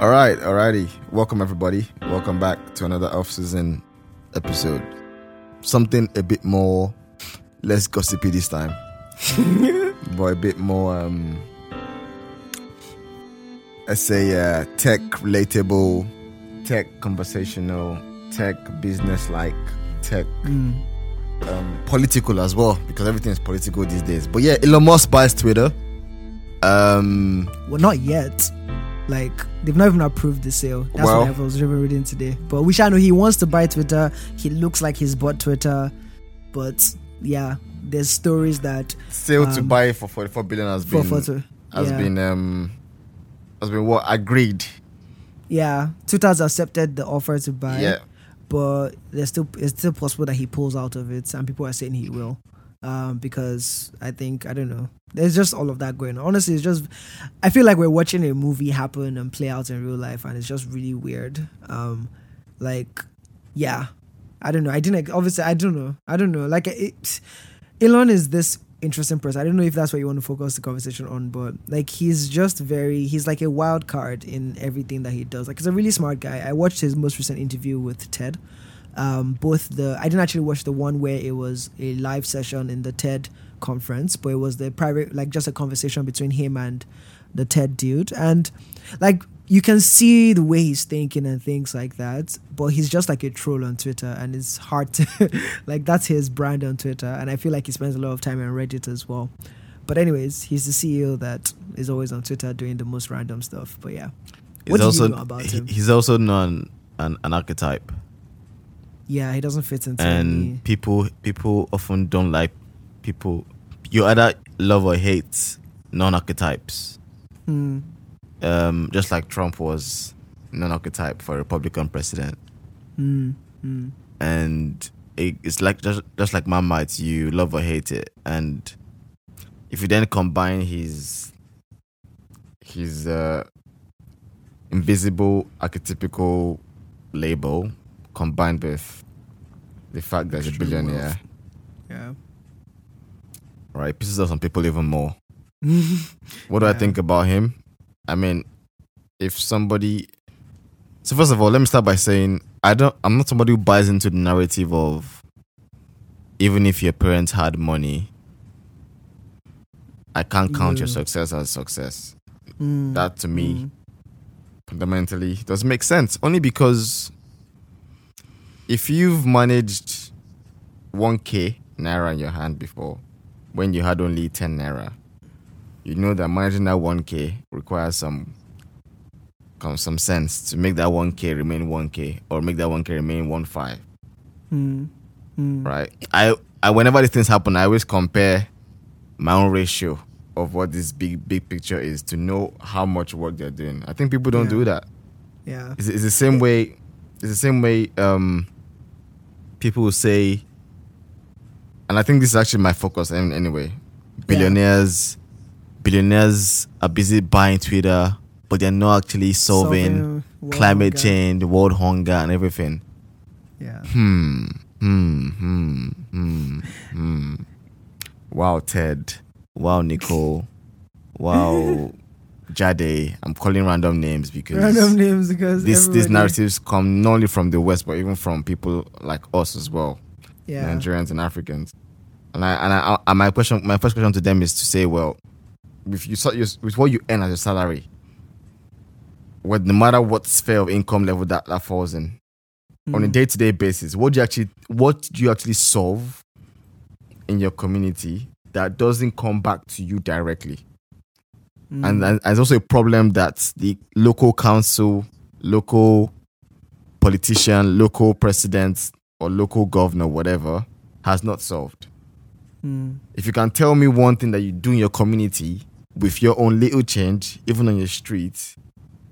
All right, alrighty. Welcome everybody. Welcome back to another off-season episode. Something a bit more less gossipy this time, but a bit more, um, let's say, uh, tech relatable, tech conversational, tech business like, tech um, political as well because everything is political these days. But yeah, Elon Musk buys Twitter. Um, Well, not yet. Like they've not even approved the sale. That's Well- what I was even reading today. But we shall know he wants to buy Twitter. He looks like he's bought Twitter, but yeah, there's stories that sale to Um, buy for 44 billion has for been photo. has yeah. been um has been what agreed. yeah, Twitter has accepted the offer to buy. Yeah. but there's still it's still possible that he pulls out of it, and people are saying he will, um, because I think I don't know. There's just all of that going on. Honestly, it's just I feel like we're watching a movie happen and play out in real life, and it's just really weird. Um, like, yeah, I don't know. I didn't obviously I don't know. I don't know. Like it, Elon is this interesting person. I don't know if that's what you want to focus the conversation on, but like he's just very he's like a wild card in everything that he does. Like he's a really smart guy. I watched his most recent interview with TED. Um, both the I didn't actually watch the one where it was a live session in the TED conference, but it was the private like just a conversation between him and the TED dude. And like you can see the way he's thinking and things like that, but he's just like a troll on Twitter and it's hard to like that's his brand on Twitter and I feel like he spends a lot of time on Reddit as well. But anyways, he's the CEO that is always on Twitter doing the most random stuff. But yeah. What do he's you also know about him? he's also known an, an archetype, Yeah, he doesn't fit into and people people often don't like people. You either love or hate non-archetypes. Hmm. Um, just like Trump was non-archetype for a Republican president, Hmm. Hmm. and it, it's like just just like Marmite, you love or hate it, and if you then combine his his uh, invisible archetypical label combined with the fact that he's a billionaire, Yeah. right, pisses off some people even more. What do I think about him? I mean, if somebody so first of all, let me start by saying I don't I'm not somebody who buys into the narrative of even if your parents had money, I can't count your success as success. Hmm. That to me Hmm. fundamentally doesn't make sense. Only because if you've managed 1k naira in your hand before when you had only 10 naira, you know that managing that 1k requires some come some sense to make that 1k remain 1k or make that 1k remain 1.5 Hmm. Hmm. right I, I whenever these things happen i always compare my own ratio of what this big big picture is to know how much work they're doing i think people don't Yeah. do that Yeah. it's, it's the same way. It's the same way. Um, people will say, and I think this is actually my focus. an- Anyway, billionaires, billionaires are busy buying Twitter, but they're not actually solving, Solving climate hunger. change, world hunger, and everything. Yeah. Hmm. Hmm. Hmm. Hmm. Hmm. Wow, Ted. Wow, Nicole. Wow, Jade. I'm calling random names because Random names because this these narratives come not only from the West, but even from people like us as well, Yeah. Nigerians and Africans. And I and I, and my question, my first question to them is to say, well, if you with what you earn as a salary, what no matter what sphere of income level that, that falls in, on a day to day basis, what do you actually what do you actually solve in your community that doesn't come back to you directly? Hmm. and and there's also a problem that the local council, local politician, local president, or local governor, whatever, has not solved. Hmm. If you can tell me one thing that you do in your community with your own little change, even on your street,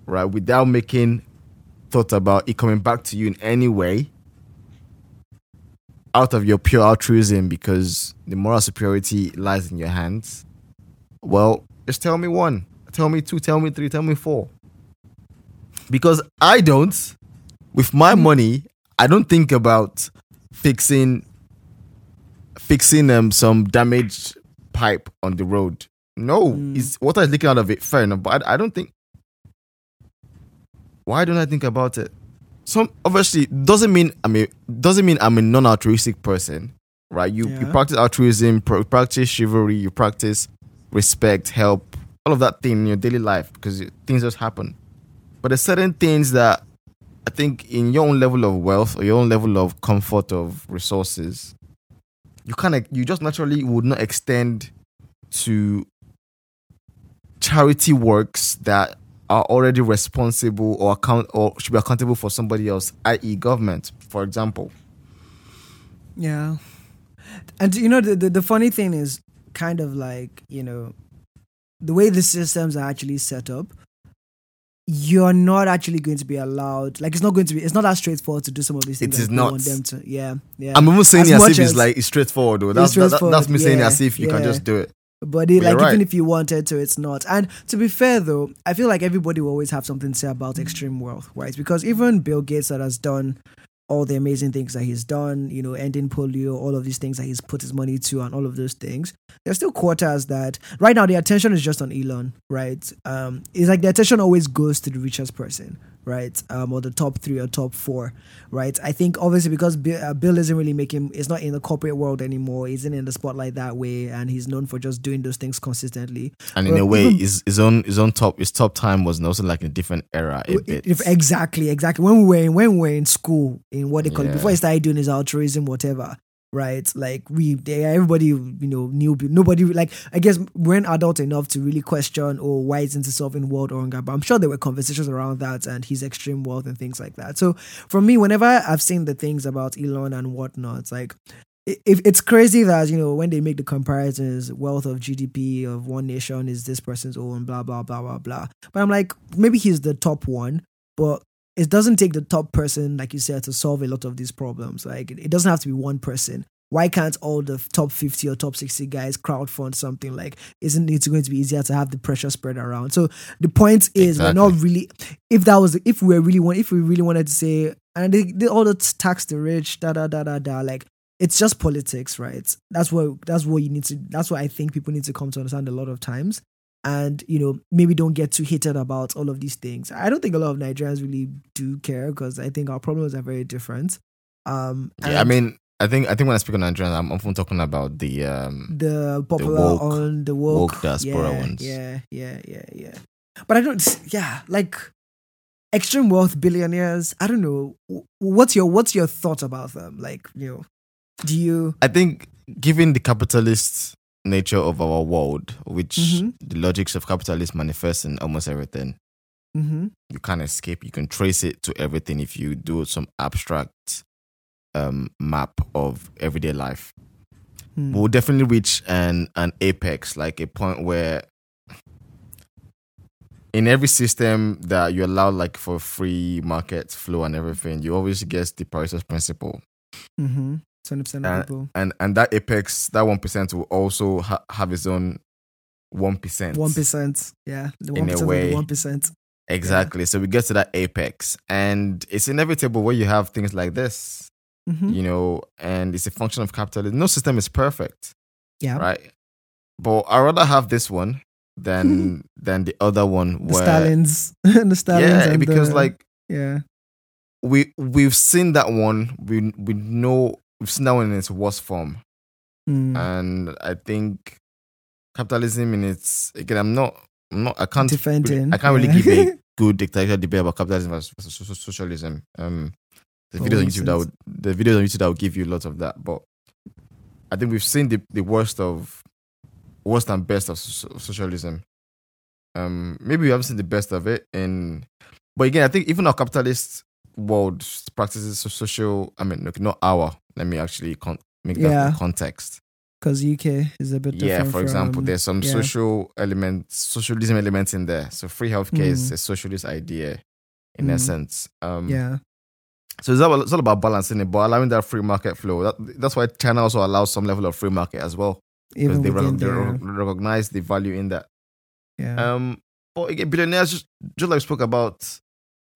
right, without making thought about it coming back to you in any way, out of your pure altruism because the moral superiority lies in your hands, well, just tell me one, tell me two, tell me three, tell me four. Because I don't, with my money, I don't think about fixing fixing um some damaged pipe on the road. No, Mm. it's water is leaking out of it. Fair enough, but I, I don't think why don't I think about it? Some obviously doesn't mean I mean doesn't mean I'm a non-altruistic person, right? You you practice altruism, practice chivalry, you practice respect, help, all of that thing in your daily life because things just happen. But there's certain things that I think in your own level of wealth or your own level of comfort of resources, you kind of you just naturally would not extend to charity works that are already responsible or account or should be accountable for somebody else, i.e., government, for example. Yeah. And you know the, the the funny thing is kind of like, you know, the way the systems are actually set up, you're not actually going to be allowed like it's not going to be it's not that straightforward to do some of these things is that you not. want them to yeah yeah I'm almost saying As as if it's like it's straightforward though. That's that- that- that's straightforward, me saying yeah, as if you can just do it. But it, But like you're even if you wanted to, it's not. And to be fair though, I feel like everybody will always have something to say about extreme wealth, right? Because even Bill Gates that has done all the amazing things that he's done, you know, ending polio, all of these things that he's put his money to and all of those things, there's still quarters that right now the attention is just on Elon, right? Um it's like the attention always goes to the richest person, right? Um or the top three or top four, right? I think obviously because Bill, uh, Bill isn't really making, it's not in the corporate world anymore, isn't in the spotlight that way, and he's known for just doing those things consistently. And in Well, a way, even- his his own his own top his top time was also like in a different era a bit. If, exactly, exactly. When we were in, when we were in school, in what they call it, before he started doing his altruism, whatever, right? Like we, they, everybody, you know, knew. Nobody, like I guess, weren't adult enough to really question, oh, why isn't into solving world hunger? But I'm sure there were conversations around that and his extreme wealth and things like that. So for me, whenever I've seen the things about Elon and whatnot, like. If it's crazy that you know when they make the comparisons, wealth of GDP of one nation is this person's own, blah blah blah blah blah. But I'm like, maybe he's the top one, but it doesn't take the top person, like you said, to solve a lot of these problems. Like it doesn't have to be one person. Why can't all the top 50 or top 60 guys crowdfund something like isn't it going to be easier to have the pressure spread around? So the point is we're not really if that was if we were really want if we really wanted to say and they, they all the tax the rich, da da da da da like it's just politics, right? That's what that's what you need to that's what I think people need to come to understand a lot of times and you know maybe don't get too heated about all of these things. I don't think a lot of nigerians really do care because i think our problems are very different. Um yeah, I mean, I think I think when I speak on Nigerian, I'm often talking about the um the popular woke- on the woke, woke. diaspora yeah, ones. yeah yeah yeah yeah. But i don't yeah like extreme wealth billionaires i don't know. What's your what's your thought about them? Like you know do you I think given the capitalist nature of our world, which Mhm. the logics of capitalism manifest in almost everything, mm-hmm, you can't escape. You can trace it to everything if you do some abstract um, map of everyday life. Hmm. We'll definitely reach an an apex, like a point where in every system that you allow like for free market flow and everything, you always get the Pareto principle. mm-hmm 20% Uh, of people and and that apex that one percent will also ha- have its own one percent. One percent, yeah, the In a way. one percent. Exactly. So we get to that apex, and it's inevitable where you have things like this, Mm-hmm. you know, and it's a function of capitalism. No system is perfect, Yeah, right? But I rather have this one than than the other one. the where, stallions, the stallions. yeah, because the- like yeah, we we've seen that one. We we know we've seen that one in its worst form. Mm. and I think capitalism in its again, I'm not, I'm not, I can't, defending. I can't really yeah. give a good dictatorial debate about capitalism versus, versus so- so- socialism. Um, the videos on YouTube that would, the videos on YouTube that will give you lots of that, but I think we've seen the, the worst of, worst and best of socialism. Um, maybe we haven't seen the best of it in, but again, I think even our capitalist world practices so- social. I mean, look, not our. Let me actually con- make that Yeah. context because UK is a bit yeah for example from- there's some yeah. social elements socialism elements in there so free healthcare is Mm. a socialist idea in Mm. essence um yeah, so it's all, it's all about balancing it but allowing that free market flow that, that's why china also allows some level of free market as well because even they, rec- they rec- recognize the value in that yeah, um but again billionaires just, just like spoke about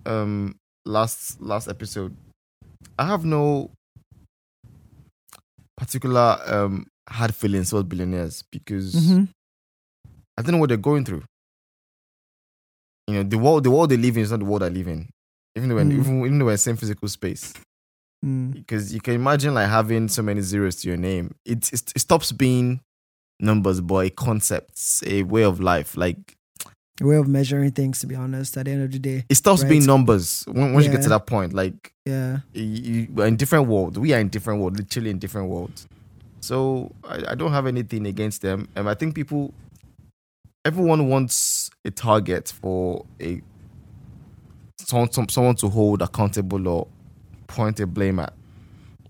um last last episode i have no particular um hard feelings towards billionaires because Mhm. I don't know what they're going through. You know, the world the world they live in is not the world I live in. even though we're, Mm. even, even though we're in the same physical space. Mm. Because you can imagine like having so many zeros to your name. It, it, it stops being numbers, but a concept, a way of life. Like way of measuring things, to be honest. At the end of the day, it stops Right. being numbers once you get to that point. Like yeah. you, you, we're in different worlds. We are in different worlds, literally in different worlds. So I, I don't have anything against them. And I think people, everyone wants a target for a someone, some, someone to hold accountable or point a blame at.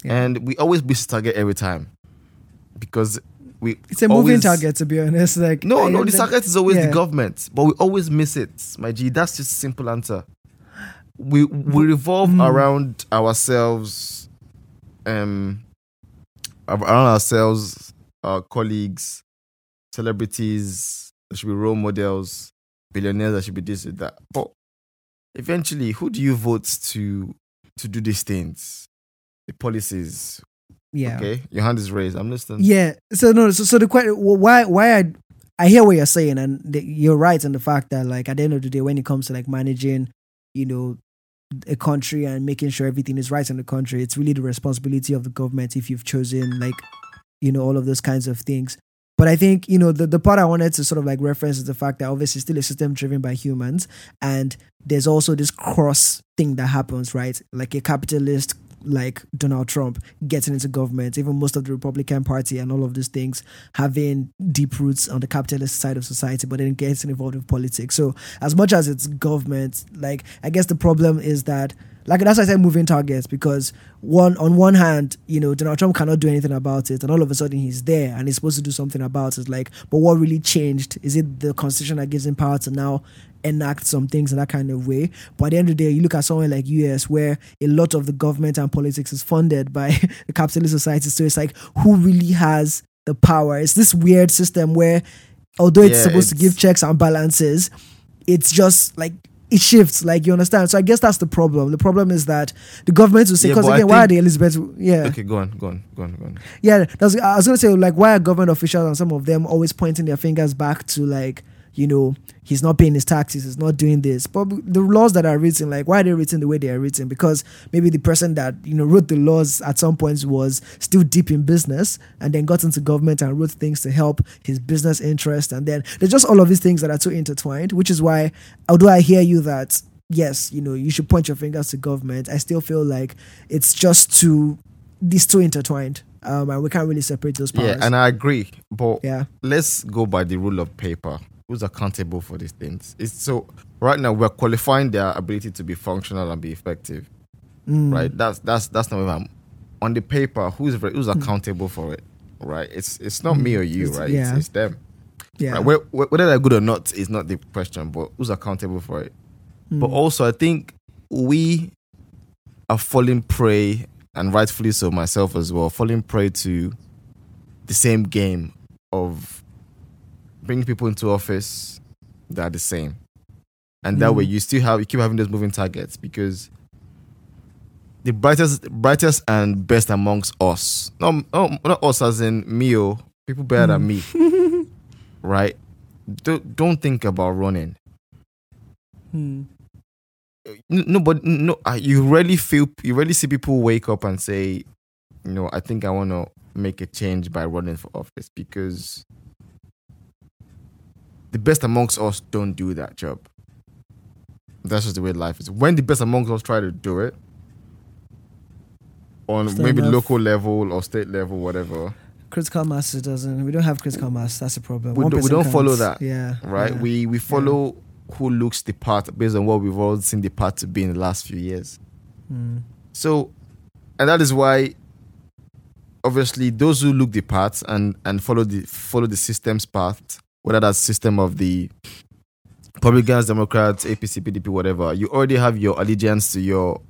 Yeah. And we always miss target every time because we It's a moving always- target, to be honest. Like No, I no, the target is always yeah. the government, but we always miss it, my G. That's just a simple answer. We we revolve Mm. around ourselves, um, around ourselves, our colleagues, celebrities. There should be role models, billionaires. There should be this and that. But eventually, who do you vote to to do these things? The policies. Yeah. Okay, your hand is raised. I'm listening. Yeah. So no. So, so the question, why, why I, I hear what you're saying, and the, you're right in the fact that, like, at the end of the day, when it comes to like managing, you know, a country and making sure everything is right in the country, it's really the responsibility of the government if you've chosen, like, you know, all of those kinds of things. But I think you know the the part I wanted to sort of like reference is the fact that obviously it's still a system driven by humans, and there's also this cross thing that happens, right? Like a capitalist like Donald Trump getting into government, even most of the Republican Party and all of these things having deep roots on the capitalist side of society, but then getting involved with politics. So as much as it's government, like I guess the problem is that like that's why I said moving targets because one on one hand, you know, Donald Trump cannot do anything about it, and all of a sudden he's there and he's supposed to do something about it. Like, but what really changed? Is it the constitution that gives him power to now enact some things in that kind of way? But at the end of the day, you look at somewhere like US where a lot of the government and politics is funded by the capitalist society. So it's like who really has the power? It's this weird system where although it's Yeah, supposed to give checks and balances, it's just like it shifts, like you understand. So I guess that's the problem. The problem is that the government will say, because I again, why are the Elizabeth? Yeah, Okay, go on, go on, go on, go on. yeah. That's, I was gonna say, like, why are government officials and some of them always pointing their fingers back to like, you know, he's not paying his taxes, he's not doing this. But the laws that are written, like, why are they written the way they are written? Because maybe the person that you know wrote the laws at some points was still deep in business and then got into government and wrote things to help his business interest. And then there's just all of these things that are too intertwined, which is why, although I hear you that yes, you know, you should point your fingers to government, I still feel like it's just too these two intertwined. Um, and we can't really separate those powers. Yeah, and I agree. But yeah. let's go by the rule of paper. Who's accountable for these things? It's so right now we're qualifying their ability to be functional and be effective. Mm. Right? That's that's that's not what I'm on the paper. Who's who's accountable for it? Right? It's it's not me or you. Mm. It's- right? yeah. It's, it's them. Yeah. Right? Whe- whe- Whether they're good or not is not the question. But who's accountable for it? But Mm. also, I think we are falling prey, and rightfully so, myself as well, falling prey to the same game of bringing people into office that are the same. And that Mm. way, you still have you keep having those moving targets because the brightest, brightest and best amongst us, no, no not us as in me, oh, people better than me, right? Don't don't think about running Mm. No, but no, you rarely feel, you rarely see people wake up and say, you know, I think I want to make a change by running for office because the best amongst us don't do that job. That's just the way life is. When the best amongst us try to do it on maybe enough. local level or state level, whatever, Critical mass doesn't. We don't have critical mass. That's a problem. We don't- we don't follow that, Yeah. right? yeah. We we follow who looks the part based on what we've all seen the part to be in the last few years. Mm. So, and that is why, obviously, those who look the part and and follow the follow the system's path, whether that's system of the Republicans, Democrats, APC, PDP, whatever, you already have your allegiance to your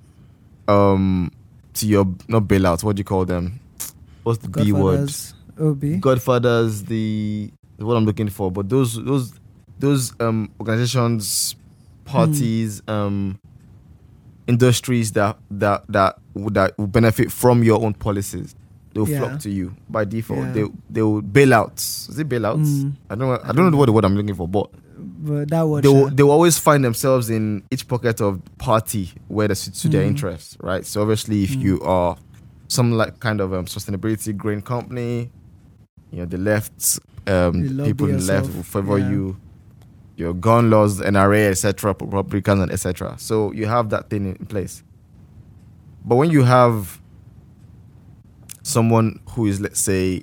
um to your not bailouts. What do you call them? What's the B word? Godfathers, OB. Godfathers, the what I'm looking for. But those those those um organizations, parties, um industries that that that would that will benefit from your own policies. They'll Yeah. flock to you by default. Yeah. They they will bail out. Is it bailouts? Mm. I don't know, I don't know what the word I'm looking for, but but that was they will, they will always find themselves in each pocket of party where they suit their Mm. interests, right? So obviously, if Mm. you are some like kind of um, sustainability green company, you know the left um, people in the left will favor yeah. you. Your gun laws, NRA, etc., Republicans, and etc. So you have that thing in place. But when you have someone who is, let's say,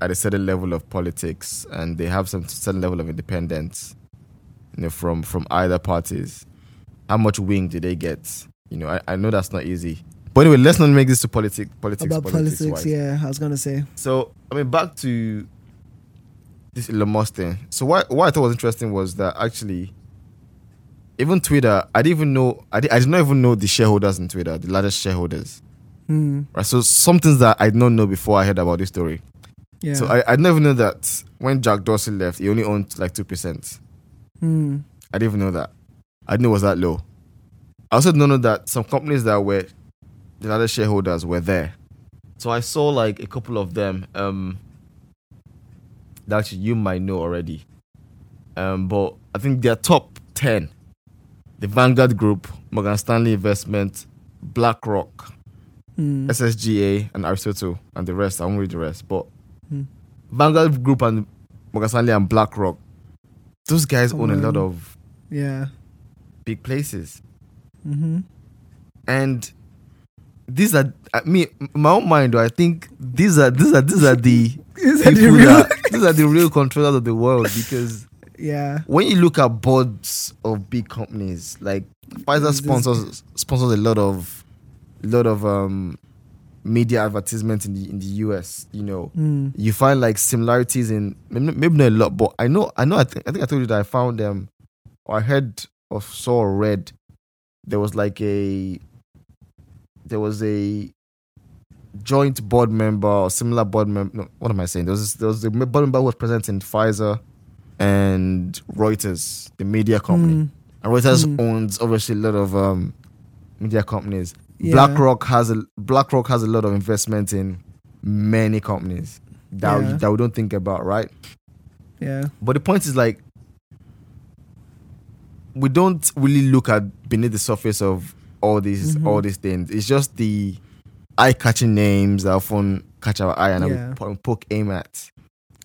at a certain level of politics and they have some certain level of independence, you know, from from either parties, how much wing do they get? You know, I, I know that's not easy. But anyway, let's not make this to politic politics. about politics. wise. Yeah, I was gonna say. So I mean, back to this Elon Musk thing. So what what I thought was interesting was that actually, even Twitter, I didn't even know. I did, I did not even know the shareholders in Twitter, the largest shareholders. Hmm. Right. So some things that I did not know before I heard about this story. Yeah. So I I never knew that when Jack Dorsey left, he only owned like two percent. Hmm. I didn't even know that. I didn't know it was that low. I also didn't know that some companies that were the other shareholders were there. So I saw like a couple of them um, that actually you might know already. Um, but I think their top 10 the Vanguard Group, Morgan Stanley Investment, BlackRock, Hmm. SSGA, and Aristotle, and the rest. I won't read the rest. But Hmm. Vanguard Group and Morgan Stanley and BlackRock, those guys own a lot of Yeah. big places. Mm-hmm. and these are I mean my own mind though, I think these are these are these are the Is that the real? that these are the real controllers of the world because yeah. when you look at boards of big companies like Pfizer sponsors sponsors a lot of lot of um media advertisements in the in the US you know Hmm. you find like similarities in maybe not a lot but I know I know I think I think I told you that I found them or I heard or saw or read there was like a there was a joint board member or similar board member no what am I saying there was there was a board member who was present in Pfizer and Reuters the media company Hmm. and Reuters Mm. owns obviously a lot of um media companies Yeah. BlackRock has a BlackRock has a lot of investment in many companies that Yeah. we, that we don't think about, right? Yeah. But the point is like we don't really look at beneath the surface of all these Mhm. all these things. It's just the eye-catching names that often catch our eye and Yeah. we poke aim at,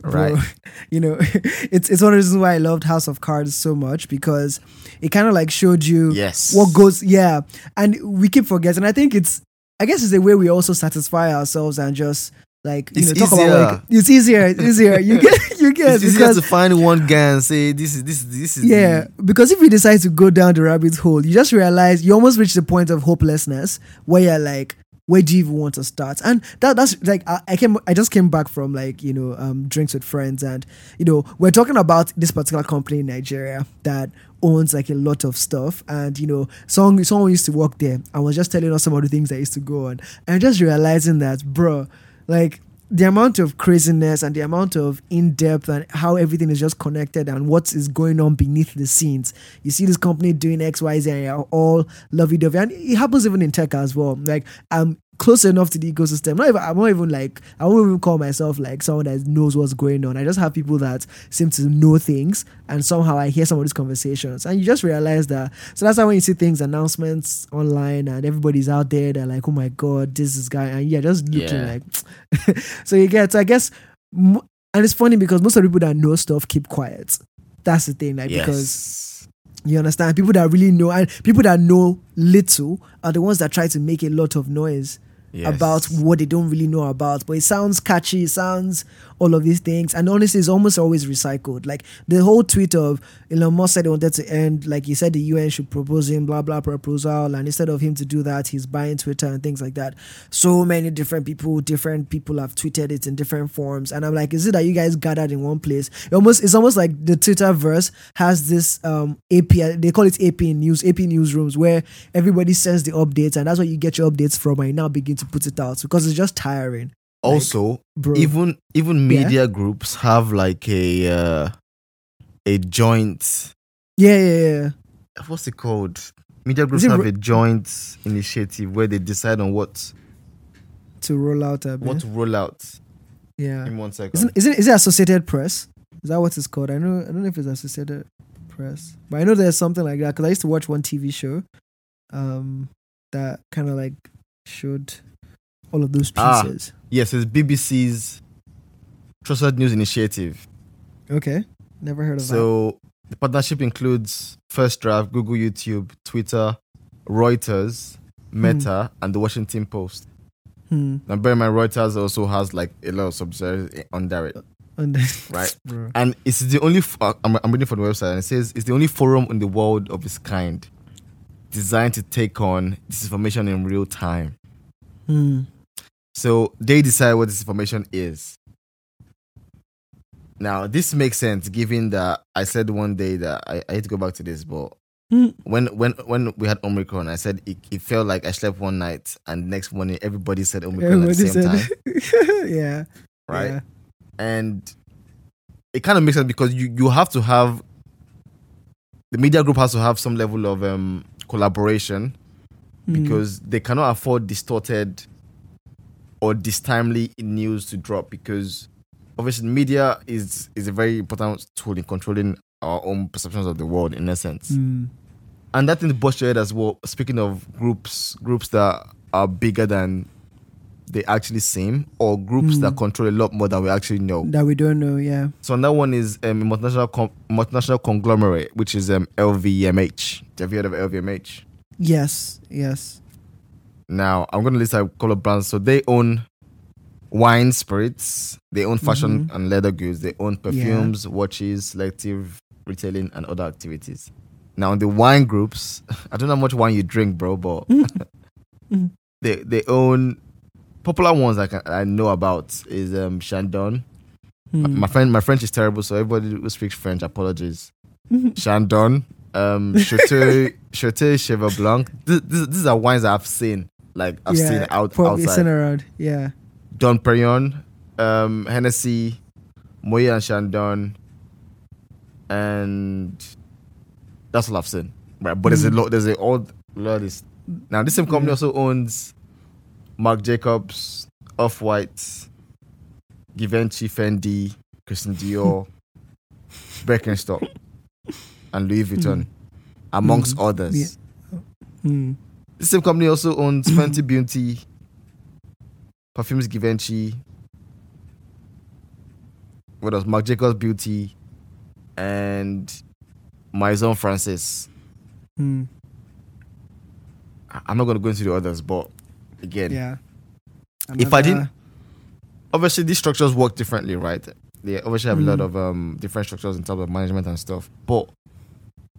Bro, right? you know, it's it's one of the reasons why I loved House of Cards so much because it kind of like showed you Yes. what goes. Yeah, and we keep forgetting. I think it's. I guess it's a way we also satisfy ourselves and just like you It's know talk easier. about like, it's easier. It's easier. You get you get It's easier to find one guy and say this is this is this is yeah, because if you decide to go down the rabbit hole, you just realize you almost reach the point of hopelessness where you're like, where do you even want to start? And that that's like I, I came I just came back from like, you know, um drinks with friends and you know, we're talking about this particular company in Nigeria that owns like a lot of stuff and you know someone someone used to work there and was just telling us some of the things that used to go on and just realizing that bro like the amount of craziness and the amount of in depth and how everything is just connected and what is going on beneath the scenes. You see this company doing X, Y, Z, and all lovey dovey. And it happens even in tech as well. Like, I'm close enough to the ecosystem. Not even, I'm not even like, I won't even call myself like someone that knows what's going on. I just have people that seem to know things. And somehow I hear some of these conversations. And you just realize that. So that's how when you see things, announcements online, and everybody's out there, they're like, oh my God, this is guy. And yeah, just looking Yeah. like, so you get so i guess and it's funny because most of the people that know stuff keep quiet that's the thing like because you understand people that really know and people that know little are the ones that try to make a lot of noise Yes. about what they don't really know about but it sounds catchy it sounds all of these things and honestly it's almost always recycled. Like the whole tweet of Elon Musk said he wanted to end like he said the UN should propose him blah blah proposal and instead of him to do that he's buying Twitter and things like that. So many different people different people have tweeted it in different forms and I'm like is it that you guys gathered in one place? It almost it's almost like the Twitter verse has this um API they call it AP news AP newsrooms where everybody sends the updates and that's where you get your updates from and now begin to put it out because it's just tiring Also, bro even even Yeah. media groups have like a uh, a joint yeah yeah yeah what's it called? Media groups have re- a joint initiative where they decide on what to roll out a bit what to roll out. yeah In one second. isn't, isn't is it Associated Press is that what it's called I know I don't know if it's Associated press. But I know there's something like that because I used to watch one TV show, um, that kind of like showed all of those Ah. pieces. Yes, it's BBC's Trusted News Initiative. Okay, never heard of that. So the partnership includes First Draft, Google, YouTube, Twitter, Reuters, Meta, and the Washington Post. Hmm. Now, bear in mind, Reuters also has like a lot of subsidiaries under it, And right? bro. And it's the only. F- uh, I'm, I'm reading from the website, and it says it's the only forum in the world of its kind designed to take on disinformation in real time. Hmm. So they decide what this information is. Now, this makes sense given that I said one day that I, I hate to go back to this, but Hmm. when when when we had Omicron, I said it, it felt like I slept one night and next morning everybody said Omicron at the same time, yeah. right? Yeah. And it kind of makes sense because you you have to have the media group has to have some level of um collaboration Hmm. because they cannot afford distorted or distimely news to drop because obviously media is is a very important tool in controlling our own perceptions of the world in essence Hmm. and that thing Bosch shared as well speaking of groups groups that are bigger than they actually seem or groups Mm. that control a lot more than we actually know that we don't know. Yeah. so that one is um, a multinational com- multinational conglomerate which is um, LVMH have you heard of LVMH Yes. Yes. Now, I'm going to list a couple of brands. So they own wine, spirits, they own fashion Mhm. and leather goods, they own perfumes, watches, selective retailing, and other activities. Now, the wine groups, I don't know how much wine you drink, bro, but Mhm. they they own popular ones I can, I know about is um Chandon. My- Hmm. My friend, my French is terrible, so everybody who speaks French, apologies. Mhm. Chandon, um, Chateau, Chateau Cheval Blanc. This, this, these are wines I've seen, like I've yeah, seen out probably outside. seen around. Yeah. Dom Perignon, um, Hennessy, Moët and Chandon, and that's all I've seen. Right, but there's a Mm. lot. There's a old lot. Of this. Now this same company Yeah. also owns Marc Jacobs, Off White, Givenchy, Fendi, Christian Dior, Birkenstock, and Louis Vuitton, amongst Mhm. others. Yeah. Hmm. The same company also owns Fenty Beauty, Perfumes Givenchy, what else? Marc Jacobs Beauty, and Maison Francis. Hmm. I'm not going to go into the others, but again, Yeah. If I didn't- obviously these structures work differently, right? They obviously have a lot Mm. of um, different structures in terms of management and stuff, but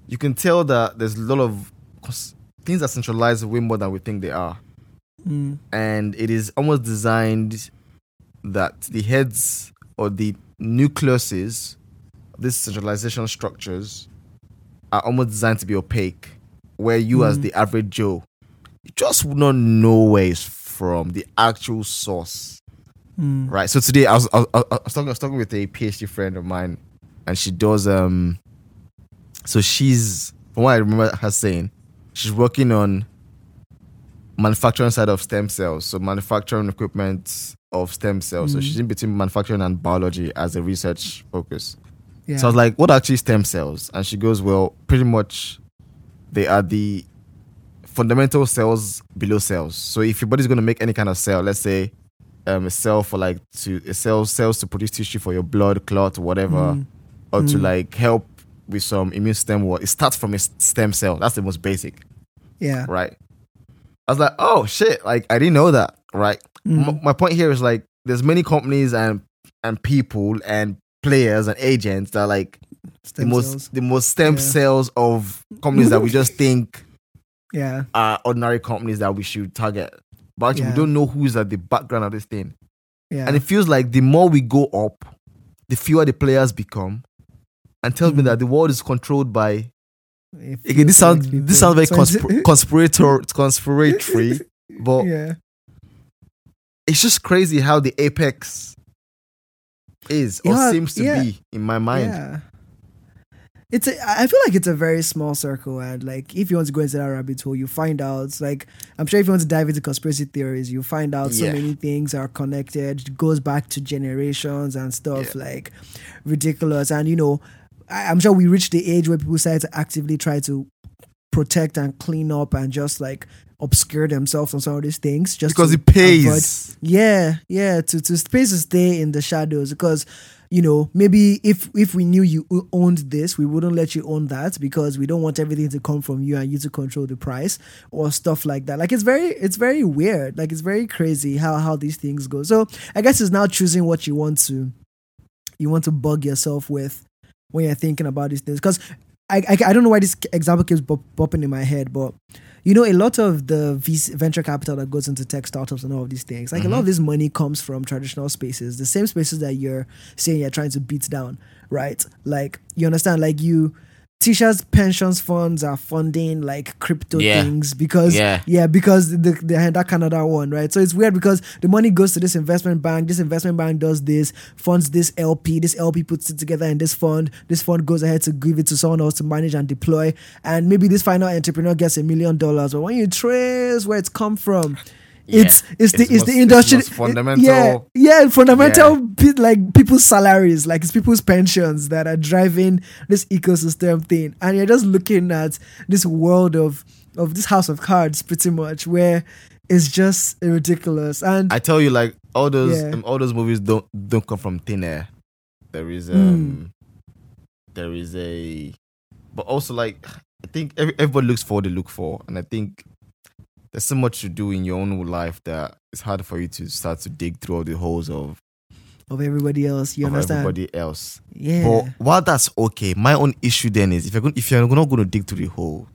you can tell that there's a lot of things are centralized way more than we think they are. Hmm. and it is almost designed that the heads or the nucleuses of these centralization structures are almost designed to be opaque, where you, as Mhm. the average Joe, you just would not know where it's from, the actual source, Hmm. right? So today, I was, I was, I was, talking, I was talking with a PhD friend of mine, and she does um. So she's, from what I remember her saying, she's working on manufacturing side of stem cells, so manufacturing equipment of stem cells. So Mhm. she's in between manufacturing and biology as a research focus. Yeah. So I was like, what are actually stem cells? And she goes, well, pretty much they are the fundamental cells below cells. So if your body's going to make any kind of cell, let's say um, a cell for like to a cell cells to produce tissue for your blood clot, whatever, Hmm. or to Mm. like help with some immune stem work, it starts from a stem cell. That's the most basic Yeah. right? I was like, oh shit, like I didn't know that, right? Mm. M- my point here is like, there's many companies and and people and players and agents that are like Stem the most cells. the most stem Yeah. cells of companies that we just think Yeah. are ordinary companies that we should target. But actually, Yeah. we don't know who's at the background of this thing. Yeah. And it feels like the more we go up, the fewer the players become. And tells me Mm. that the world is controlled by again. This sounds people- this sounds very So conspir- conspirator conspiratory, but yeah. it's just crazy how the apex is or Yeah, seems to yeah. be in my mind. Yeah. It's a, I feel like it's a very small circle, and like if you want to go into that rabbit hole, you find out. Like I'm sure if you want to dive into conspiracy theories, you find out so many things are connected. It goes back to generations and stuff like ridiculous. And you know, I, I'm sure we reached the age where people started to actively try to protect and clean up and just like obscure themselves on some of these things just because it pays. avoid- yeah, yeah, to to space to stay in the shadows because you know maybe if if we knew you owned this, we wouldn't let you own that because we don't want everything to come from you and you to control the price or stuff like that. Like it's very it's very weird. Like it's very crazy how how these things go. So I guess it's now choosing what you want to you want to bug yourself with when you're thinking about these things because. I, I, I don't know why this example keeps popping in my head, but you know, a lot of the venture capital that goes into tech startups and all of these things, like a lot of mm-hmm. this money comes from traditional spaces, the same spaces that you're saying you're trying to beat down, right? Like, you understand, like you. Teachers' pensions funds are funding like crypto Yeah. things because Yeah. yeah because the, the that Canada one right so it's weird because the money goes to this investment bank this investment bank does this funds this LP this LP puts it together in this fund this fund goes ahead to give it to someone else to manage and deploy and maybe this final entrepreneur gets a million dollars but when you trace where it's come from it's Yeah. it's the It's it's, most- the industry most fundamental- yeah yeah fundamental bit like people's salaries like it's people's pensions that are driving this ecosystem thing and you're just looking at this world of of this house of cards pretty much where it's just ridiculous and I tell you, like all those Yeah. um, all those movies don't don't come from thin air. There is Hmm. um, there is a, but also like I think every, everybody looks for what they look for, and I think there's so much to do in your own life that it's hard for you to start to dig through all the holes of, of everybody else you understand everybody else. yeah But while that's okay, my own issue then is if you're going, if you're not going to dig through the hole,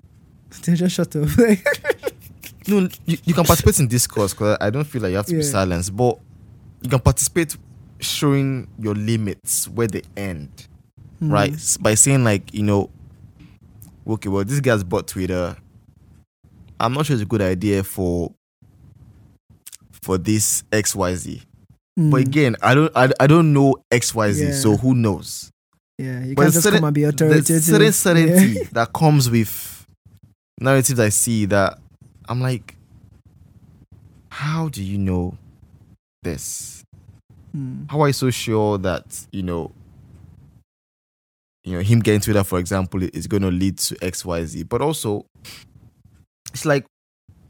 they just shut up no, you, you can participate in discourse because I don't feel like you have to be silenced, but you can participate showing your limits where they end, Hmm. right? By saying like, you know, okay, well, this guy's bought Twitter. I'm not sure it's a good idea for for this X Y Z. Hmm. But again, I don't I, I don't know X Y Z, Yeah. so who knows? yeah you But can't just come and be there's authoritative certain Yeah. certainty that comes with narratives I see that I'm like, how do you know this? Hmm. How are you so sure that you know? You know, him getting Twitter, for example, is going to lead to X, Y, Z. But also, it's like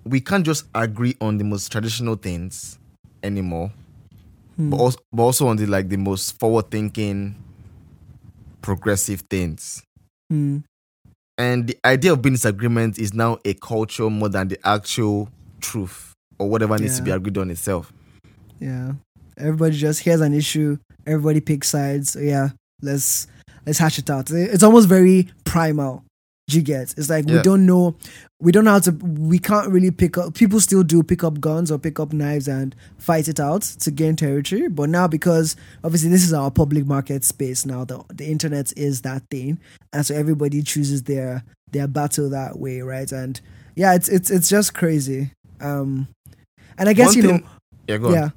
we can't just agree on the most traditional things anymore Hmm. but also, but also on the like the most forward thinking progressive things Hmm. and the idea of being disagreement is now a culture more than the actual truth or whatever needs to be agreed on itself Yeah. Everybody just here's an issue. Everybody picks sides. So yeah, let's let's hash it out. It's almost very primal. Do you get? It's like we don't know we don't know how to we can't really pick up people still do pick up guns or pick up knives and fight it out to gain territory. But now because obviously this is our public market space now, the the internet is that thing. And so everybody chooses their their battle that way, right? And yeah, it's it's it's just crazy. Um and I guess One you know yeah go on. yeah.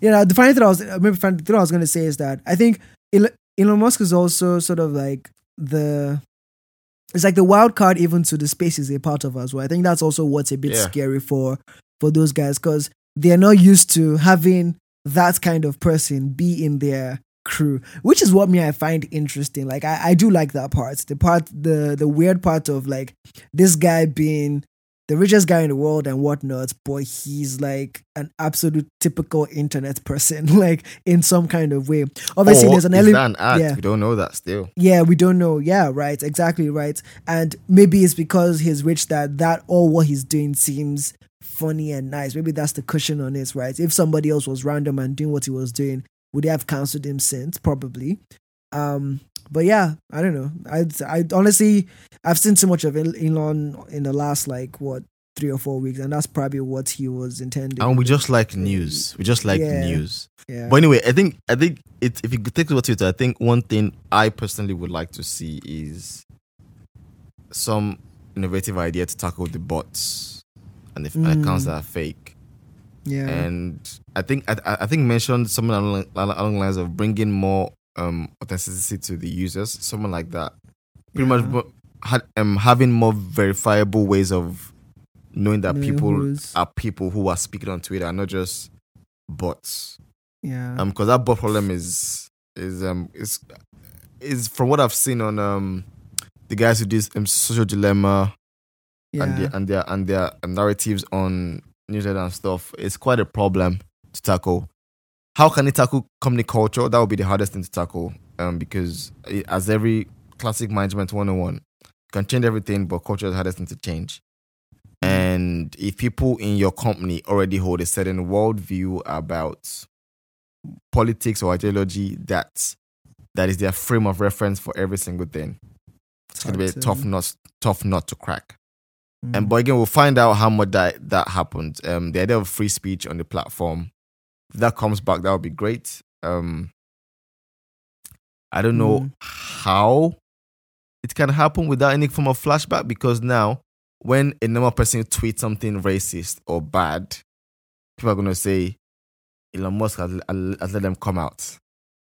Yeah, the funny thing I was maybe funny thing I was gonna say is that I think Elon Musk is also sort of like the it's like the wild card even to the space is a part of us. well. I think that's also what's a bit Yeah. scary for for those guys because they're not used to having that kind of person be in their crew, which is what me I find interesting. Like I, I do like that part. The part the the weird part of like this guy being the richest guy in the world and whatnot, but he's like an absolute typical internet person, like in some kind of way. Obviously, Or there's an element. that an act? yeah. we don't know that still Yeah, we don't know. Yeah, right. Exactly right. And maybe it's because he's rich that that all what he's doing seems funny and nice. Maybe that's the cushion on it, right? If somebody else was random and doing what he was doing, would they have cancelled him since? Probably. Um, but yeah, I don't know. I I honestly I've seen too much of El- Elon in the last like what three or four weeks, and that's probably what he was intending. and we just like news we just like Yeah. news yeah. but anyway i think i think it if you take over twitter i think one thing i personally would like to see is some innovative idea to tackle the bots and the Mm. accounts that are fake yeah. and I think I, I think mentioned something along, along the lines of bringing more um authenticity to the users, someone like that. Pretty Yeah. much had, um having more verifiable ways of knowing that people are people who are speaking on Twitter and not just bots. yeah. Um, because that bot problem is is um is is from what I've seen on um the guys who did um, social dilemma yeah. and their and their and their narratives on newsletter and stuff. It's quite a problem to tackle. How can it tackle company culture? That would be the hardest thing to tackle. Um, because it, as every classic management 101, you can change everything, but culture is the hardest thing to change. And if people in your company already hold a certain worldview about politics or ideology, that that is their frame of reference for every single thing. It's gonna be a tough nut, tough nut to crack. Mm. And but again, we'll find out how much that that happened. Um, the idea of free speech on the platform, if that comes back, that would be great. Um, I don't know Mm. how it can happen without any form of flashback because now, when a normal person tweets something racist or bad, people are gonna say Elon Musk has, has let them come out.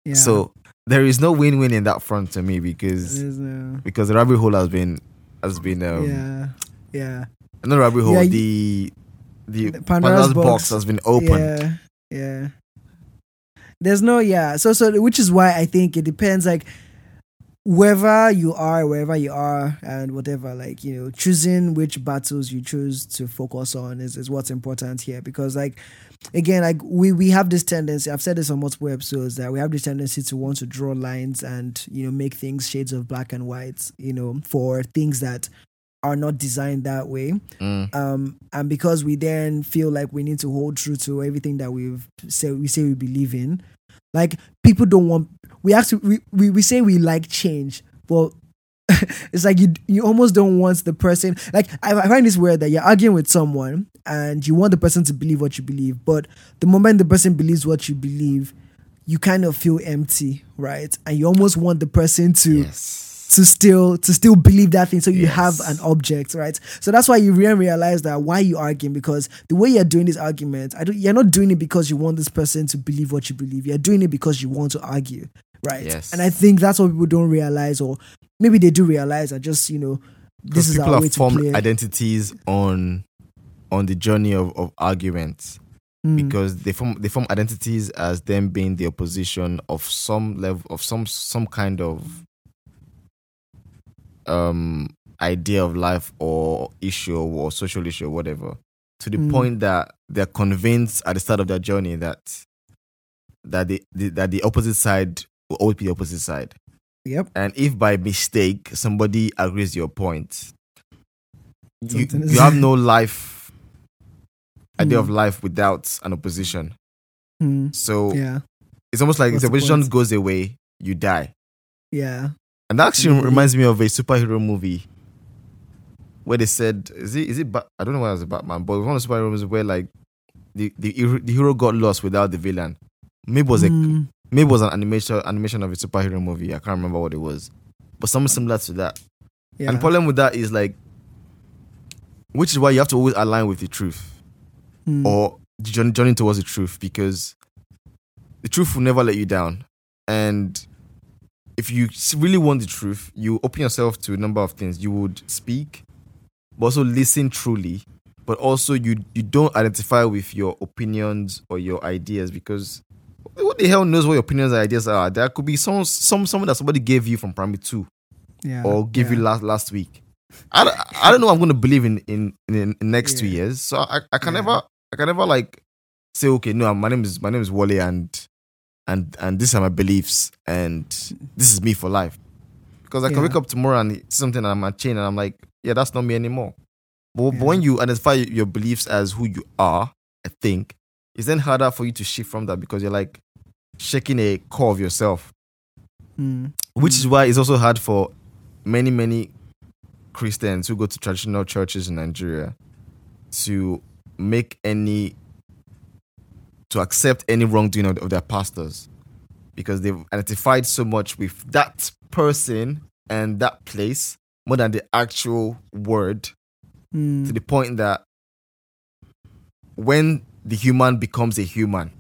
yeah. So there is no win-win in that front to me because no- because the rabbit hole has been has been um, yeah, yeah, not rabbit hole. Yeah, the the The Pandora's, Pandora's box. box. has been opened. yeah, yeah. There's no yeah. So so which is why I think it depends like wherever you are, wherever you are, and whatever. Like you know, choosing which battles you choose to focus on is is what's important here because like again like we we have this tendency i've said this on multiple episodes that we have this tendency to want to draw lines and you know make things shades of black and white you know for things that are not designed that way Mm. um and because we then feel like we need to hold true to everything that we've say we say we believe in like people don't want we actually we, we, we say we like change but it's like you you almost don't want the person like I, I find this weird that you're arguing with someone and you want the person to believe what you believe but the moment the person believes what you believe you kind of feel empty right and you almost want the person to Yes. To still to still believe that thing. So you Yes. have an object right? So that's why you really realize that why you arguing because the way you're doing this argument I don't, you're not doing it because you want this person to believe what you believe. You're doing it because you want to argue right? Yes. and i think that's what people don't realize or maybe they do realize and just you know this is people our way have to formed play. identities on on the journey of, of arguments Mm, because they form they form identities as them being the opposition of some level of some some kind of um idea of life or issue or social issue or whatever to the Mm. point that they're convinced at the start of their journey that that the, the that the opposite side will always be the opposite side. Yep. And if by mistake somebody agrees your point you, you have no life idea of Mm. life without an opposition. Mm, so yeah. it's almost like if What's the opposition goes away you die. Yeah and that actually Mhm. reminds me of a superhero movie where they said is it is it Ba- i don't know why it was batman but it was one of the superhero movies where like the, the hero- the hero got lost without the villain maybe it was a Mm, maybe it was an animation animation of a superhero movie i can't remember what it was but something similar to that yeah. And the problem with that is like, which is why you have to always align with the truth Mm, or journey, journey towards the truth because the truth will never let you down. And if you really want the truth, you open yourself to a number of things. You would speak, but also listen truly. But also, you you don't identify with your opinions or your ideas because who the hell knows what your opinions and ideas are? There could be some some someone that somebody gave you from primary two yeah, or give you last last week. I don't, I don't know. I'm going to believe in in in the next two years. So I, I can Yeah. never I can never like say okay no my name is my name is Wole and and and these are my beliefs and this is me for life because I can Yeah. wake up tomorrow and see something and I'm a chain and I'm like yeah that's not me anymore. But, but Yeah. when you identify your beliefs as who you are, I think it's then harder for you to shift from that because you're like shaking a core of yourself Mm, which is why it's also hard for many many christians who go to traditional churches in nigeria to make any to accept any wrongdoing of, of their pastors because they've identified so much with that person and that place more than the actual word mm, to the point that when the human becomes a human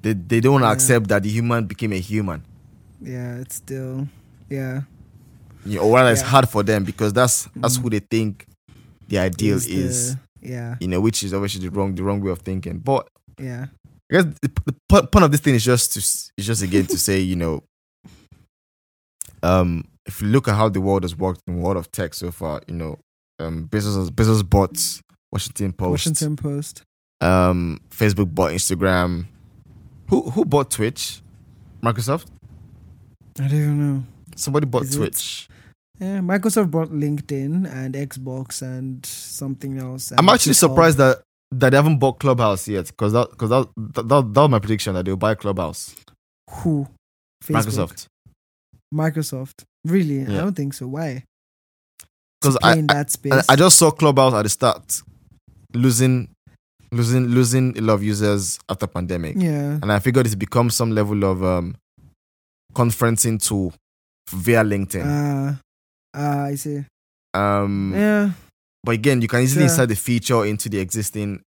they, they don't Yeah. accept that the human became a human yeah it's still yeah know, or rather it's hard for them because that's that's Mhm. who they think the ideal Is is, the- yeah you know, which is obviously the wrong the wrong way of thinking. But yeah I guess the, the point of this thing is just to is just again to say, you know, um, if you look at how the world has worked in the world of tech so far, you know, um, Bezos Bezos bought Washington Post, Washington Post. um, Facebook bought Instagram. Who who bought Twitch? Microsoft. I don't even know. Somebody bought Is it? Twitch. Yeah, Microsoft bought LinkedIn and Xbox and something else. I'm actually surprised that that they haven't bought Clubhouse yet, because that because that, that that that was my prediction that they'll buy Clubhouse. Who? Facebook. Microsoft. Microsoft. Really? I don't think so. Why? Because I, in that space. I I just saw Clubhouse at the start losing losing losing a lot of users after pandemic. yeah. and I figured it's become some level of um, conferencing tool via LinkedIn. Uh, uh, I see. um, Yeah. But again, you can easily Sure. insert the feature into the existing.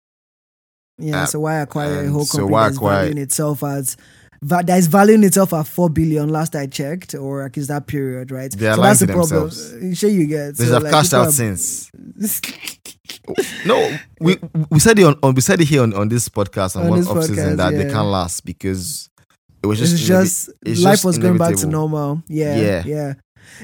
Yeah. Uh, so why acquire a and whole so company why that's acquire- valuing itself as that is valuing itself at four billion last I checked, or like is that period, right? They are so lying that's to the problem. themselves. Sure, you get. They so, have like, cashed out since. No, we we said it on, on we said it here on, on this podcast and On one off season that they can't last because it was just it's just it's life just was going back to normal. Yeah, Yeah. yeah,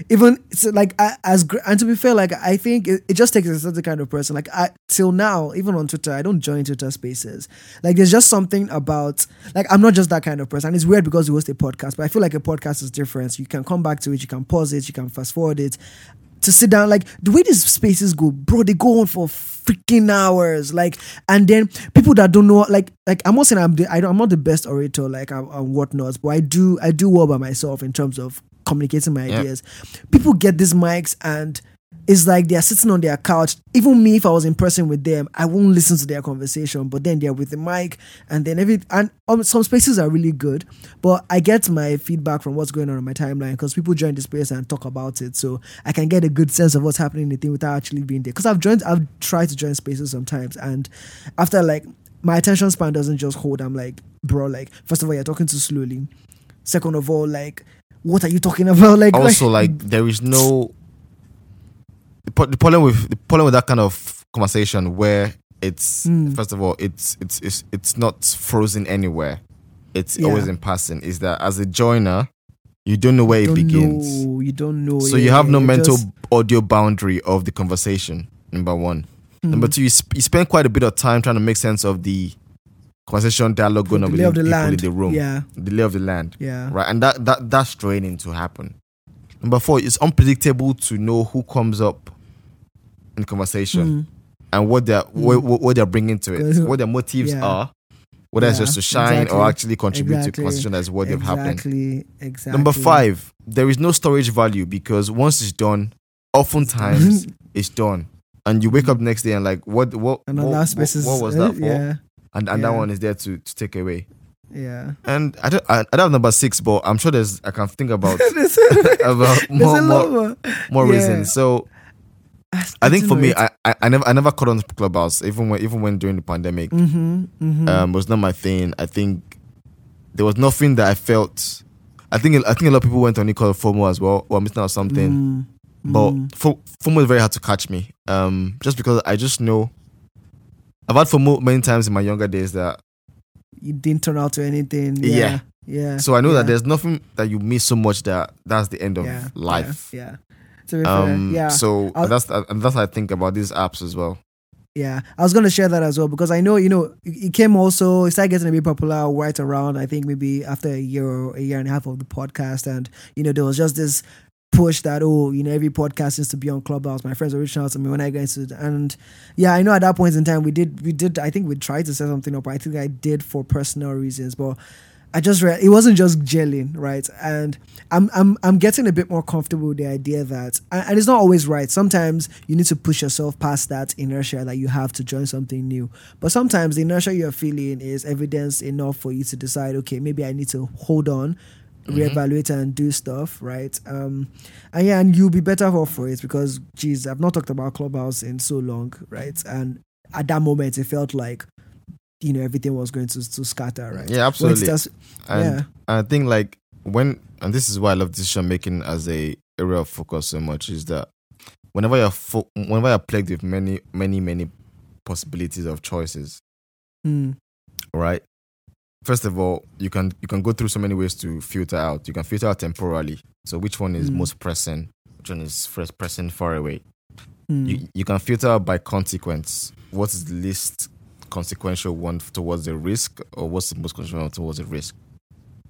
Even so, like I, as and to be fair, like I think it, it just takes a certain kind of person. Like I till now, even on Twitter, I don't join Twitter Spaces. Like there's just something about like I'm not just that kind of person. And it's weird because we host a podcast, but I feel like a podcast is different. You can come back to it, you can pause it, you can fast forward it. To sit down, like the way these spaces go, bro, they go on for freaking hours. Like, and then people that don't know, like, like I'm not saying I'm the, I I'm not the best orator, like, and whatnot, but I do, I do well by myself in terms of communicating my ideas. People get these mics and it's like they're sitting on their couch. Even me, if I was in person with them, I won't listen to their conversation. But then they're with the mic, and then every and um, some spaces are really good. But I get my feedback from what's going on on my timeline because people join the space and talk about it, so I can get a good sense of what's happening in the thing without actually being there. Because I've joined, I've tried to join spaces sometimes, and after like my attention span doesn't just hold. I'm like, bro, like first of all, you're talking too slowly. Second of all, like, what are you talking about? Like, Also, like there is no the, the problem with the problem with that kind of conversation where it's Mm. first of all it's it's it's it's not frozen anywhere. It's Yeah. always in passing. Is that as a joiner, you don't know where it don't begins. know, you don't know. So you have no mental just- audio boundary of the conversation. Number one. Hmm. Number two, you, sp- you spend quite a bit of time trying to make sense of the conversation dialogue going on with the people in the room. Yeah, The lay of the land. yeah, Right. And that, that that's draining to happen. Number four, it's unpredictable to know who comes up in conversation Mm. and what they're what, what, what they're bringing to it, what their motives Yeah. are, whether it's just to shine exactly. or actually contribute to Exactly. the conversation as what they've happened. exactly, exactly. Number five, there is no storage value because once it's done, oftentimes it's done. And you wake up next day and like what what and what, what, what was that for? Yeah, And and that one is there to, to take away. yeah. And I don't I, I don't have number six, but I'm sure there's I can think about about more more, more. Yeah. reasons. So I think for me, I, I I never I never caught on to Clubhouse even when even when during the pandemic. mm-hmm, mm-hmm. um, was not my thing. I think there was nothing that I felt. I think I think a lot of people went on equal FOMO as well, or missing out something. Mm, But mm. FOMO is very hard to catch me. Um, just because I just know I've had FOMO many times in my younger days that it didn't turn out to anything. Yeah. Yeah, yeah. so I know yeah, that there's nothing that you miss so much that that's the end of yeah, life. Yeah. To fair, Um, yeah. so I'll- that's and that's I think about these apps as well. Yeah, I was gonna share that as well because I know you know it it came also it started getting a bit popular right around I think maybe after a year or a year and a half of the podcast and you know there was just this push that oh you know every podcast needs to be on Clubhouse. My friends were reaching out to me when I got into it and yeah I know at that point in time we did we did I think we tried to set something up. I think I did for personal reasons, but I just read it wasn't just gelling, right? And I'm I'm I'm getting a bit more comfortable with the idea that and it's not always right. Sometimes you need to push yourself past that inertia that you have to join something new. But sometimes the inertia you're feeling is evidence enough for you to decide, okay, maybe I need to hold on, reevaluate and do stuff, right? Um and yeah, and you'll be better off for it because geez, I've not talked about Clubhouse in so long, right? And at that moment it felt like you know everything was going to, to scatter, right? Yeah, absolutely. starts- And yeah. I think like when and this is why I love decision making as a area of focus so much is that whenever you're fo- whenever you're plagued with many many many possibilities of choices, Mm. right? First of all, you can you can go through so many ways to filter out. You can filter out temporally. So which one is Mm. most pressing? Which one is first pressing far away? Mm. You you can filter out by consequence. What is the least consequential one towards the risk, or what's the most consequential towards the risk?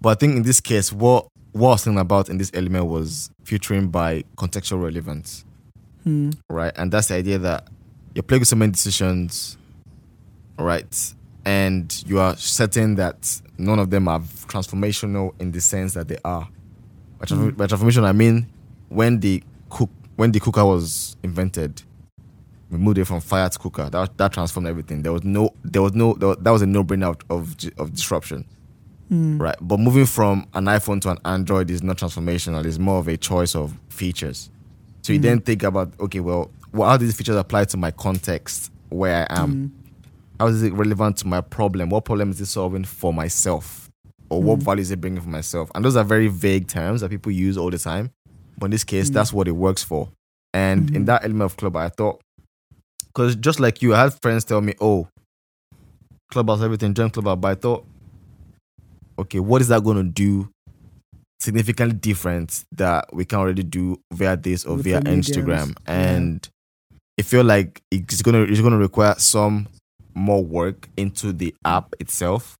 But I think in this case, what what I was thinking about in this element was filtering by contextual relevance Mm. right? And that's the idea that you're playing with so many decisions, right? And you are certain that none of them are transformational in the sense that they are. By, transform- mm. by transformation, I mean when the cook when the cooker was invented, we moved it from fire to cooker. That that transformed everything. There was no there was no there was- that was a no brainer of, of of disruption Mm. right? But moving from an iPhone to an Android is not transformational. It's more of a choice of features. So you mm. then think about, okay, well, well, how do these features apply to my context where I am? Mm. Mm. How is it relevant to my problem? What problem is it solving for myself? Or what value is it bringing for myself? And those are very vague terms that people use all the time. But in this case, that's what it works for. And in that element of club, I thought, because just like you, I had friends tell me, oh, clubhouse, everything, join clubhouse. But I thought, okay, what is that going to do significantly different that we can already do via this or With via mediums, Instagram? yeah. And it feel like it's gonna it's gonna require some more work into the app itself.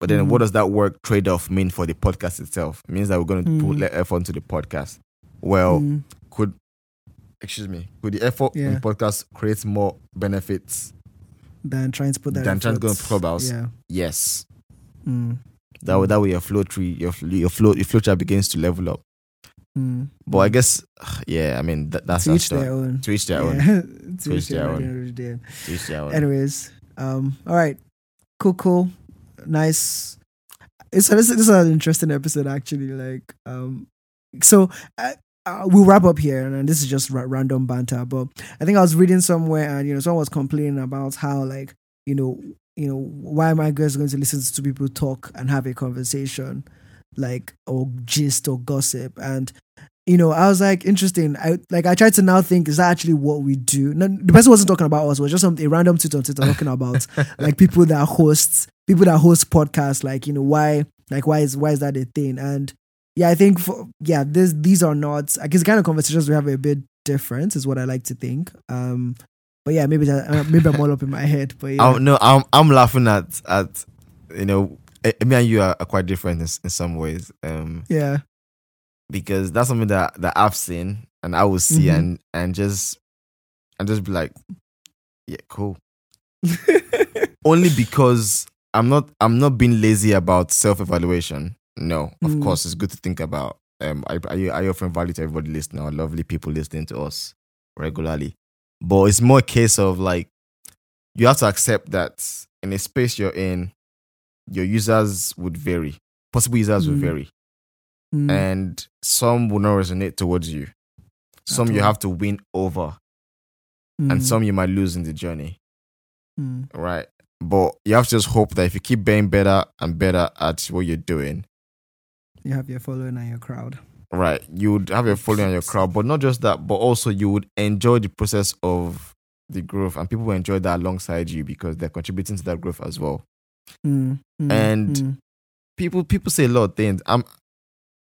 But then, Mhm. what does that work trade off mean for the podcast itself? It means that we're going to Mhm. put effort into the podcast. Well, Mm. could excuse me, could the effort in Yeah. the podcast create more benefits? Than trying to put that. Than trying to go into Clubhouse. Yeah. Yes, Mm. that way, that way your flow tree, your your flow, your flow chart begins to level up. Mm. But I guess, yeah, I mean that, that's to each their own. To each their own. Yeah. to To each each their their own. own. at the end of the day. To each their own. Anyways, um, all right, cool, cool, nice. It's this, this is an interesting episode actually. Like, um, so uh, we'll wrap up here, and this is just ra- random banter. But I think I was reading somewhere, and you know, someone was complaining about how like you know, you know, why am I guys going to listen to people talk and have a conversation, like or gist or gossip, and you know, I was like, interesting. I like I tried to now think, is that actually what we do? No, the person wasn't talking about us, it was just some a random tweet on Twitter talking about like people that hosts people that host podcasts, like, you know, why like why is why is that a thing? And yeah, I think for yeah, this these are not I guess the kind of conversations we have are a bit different, is what I like to think. Um but yeah, maybe that, uh, maybe I'm all up in my head. But yeah. I'm, no, I'm I'm laughing at at you know eh, me and you are, are quite different in, in some ways. Um, yeah. Because that's something that that I've seen and I will see Mhm. and and just and just be like, yeah, cool. Only because I'm not I'm not being lazy about self evaluation. No, of Mm. course it's good to think about. Um, I I, I often value to everybody listening, our lovely people listening to us regularly, but it's more a case of like you have to accept that in a space you're in, your users would vary. Possible users will Mm. vary Mm, and some will not resonate towards you. Some you have to win over, mm, and some you might lose in the journey, mm, right? But you have to just hope that if you keep being better and better at what you're doing, you have your following and your crowd. right, you would have your following and your crowd. But not just that, but also you would enjoy the process of the growth, and people will enjoy that alongside you because they're contributing to that growth as well. Mm, mm, And mm, people people say a lot of things. I'm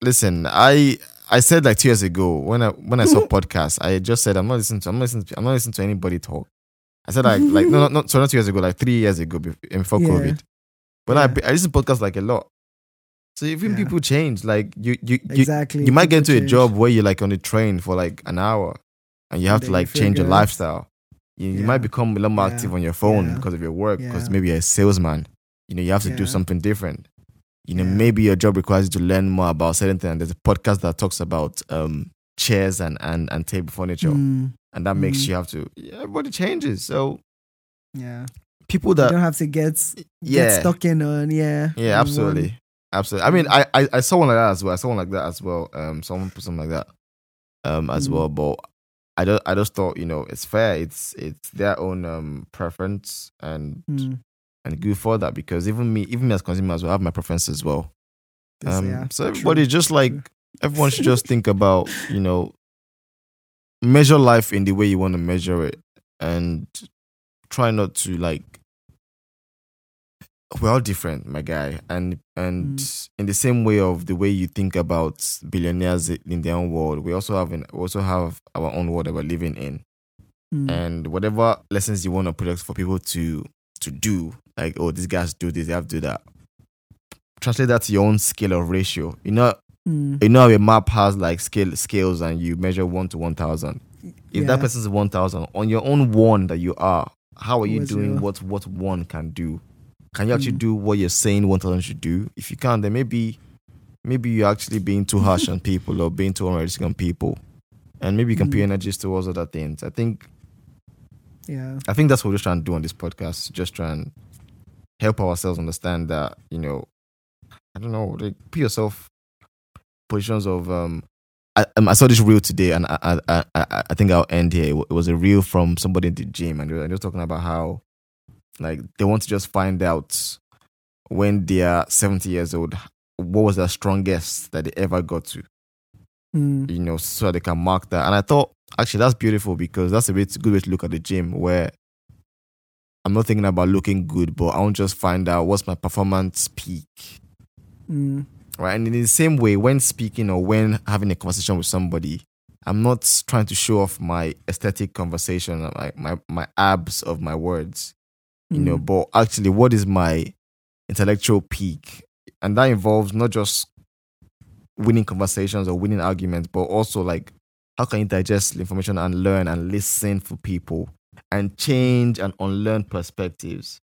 listen, I I said like two years ago when I when I saw podcasts, I just said I'm not listening to I'm not listening to, I'm not listening to anybody talk. I said like like no not, not so not two years ago, like three years ago bef- eh, before Yeah. COVID. But Yeah. I I listen to podcasts like a lot. So even Yeah. people change. Like you you you, exactly. you might get into a job where you're like on the train for like an hour and you have then to like feel change your lifestyle. You, you might become a lot more active on your phone because of your work, because maybe you're a salesman. You know, you have to do something different. You know, Yeah. maybe your job requires you to learn more about certain things. And there's a podcast that talks about um, chairs and, and, and table furniture. Mm, And that makes Mm. you have to, yeah, everybody changes. So yeah. people you that, don't have to get yeah, get stuck in on yeah. yeah, absolutely. Absolutely. I mean, I, I, I saw one like that as well. I saw one like that as well. Um, someone put something like that um, as Mm. well. But I just, I just thought, you know, it's fair. It's, it's their own um, preference and, one. Mm, and go for that because even me, even me as consumers, will have my preferences as well. Um, yeah, so true, everybody just like everyone should just think about you know measure life in the way you want to measure it and try not to like we're all different, my guy, and and Mm. in the same way of the way you think about billionaires in their own world, we also have an, we also have our own world that we're living in, Mm. and whatever lessons you want to put for people to to do, like oh these guys do this, they have to do that. Translate that to your own scale of ratio. You know, Mm. you know a map has like scale scales and you measure one to one thousand. If that Yeah. person's one thousand on your own one that you are, how are you doing your- what what one can do? Can you actually Mm. do what you're saying one thousand should do? If you can't, then maybe maybe you're actually being too harsh on people or being too unrealistic on people. And maybe you can put Mm. energies towards other things. I think Yeah. I think that's what we're trying to do on this podcast. Just try and help ourselves understand that, you know, I don't know, like put yourself positions of um I, um, I saw this reel today, and I, I, I, I think I'll end here. It it was a reel from somebody in the gym, and they were just talking about how, like, they want to just find out when they are seventy years old, what was the strongest that they ever got to, Mm. you know, so they can mark that. And I thought, actually, that's beautiful because that's a bit good way to look at the gym where I'm not thinking about looking good, but I want to just find out what's my performance peak Mm. right? And in the same way, when speaking or when having a conversation with somebody, I'm not trying to show off my aesthetic conversation, like my my abs of my words, you know. Mm. But actually, what is my intellectual peak? And that involves not just winning conversations or winning arguments, but also like how can you digest information and learn and listen for people and change and unlearn perspectives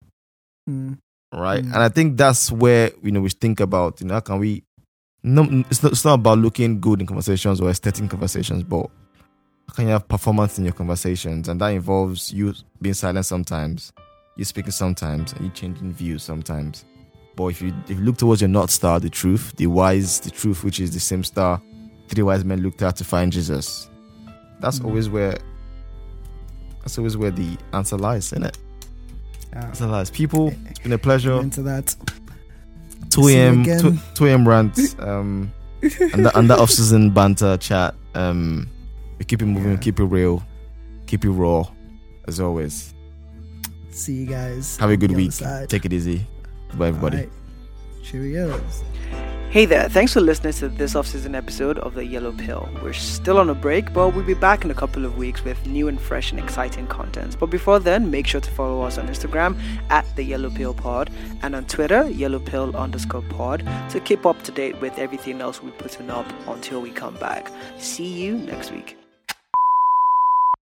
Mm. right? Mm. And I think that's where you know we think about you know how can we. No, it's not. It's not about looking good in conversations or aesthetic conversations, but how can you have performance in your conversations, and that involves you being silent sometimes, you speaking sometimes, and you changing views sometimes. But if you if you look towards your north star, the truth, the wise, the truth, which is the same star, three wise men looked out to find Jesus. That's Mm. always where. That's always where the answer lies, isn't it? Yeah. Answer lies. People, it's been a pleasure. Into that. 2 See you a.m. 2, 2 a.m. rant um and the, and off season banter chat um we keep it moving Yeah. keep it real keep it raw as always See you guys. have a good week side. take it easy bye everybody Alright. Cheerios. Hey there, thanks for listening to this off season episode of The Yellow Pill. We're still on a break, but we'll be back in a couple of weeks with new and fresh and exciting content. But before then, make sure to follow us on Instagram at The Yellow Pill Pod and on Twitter, Yellow Pill underscore pod, to keep up to date with everything else we're putting up until we come back. See you next week.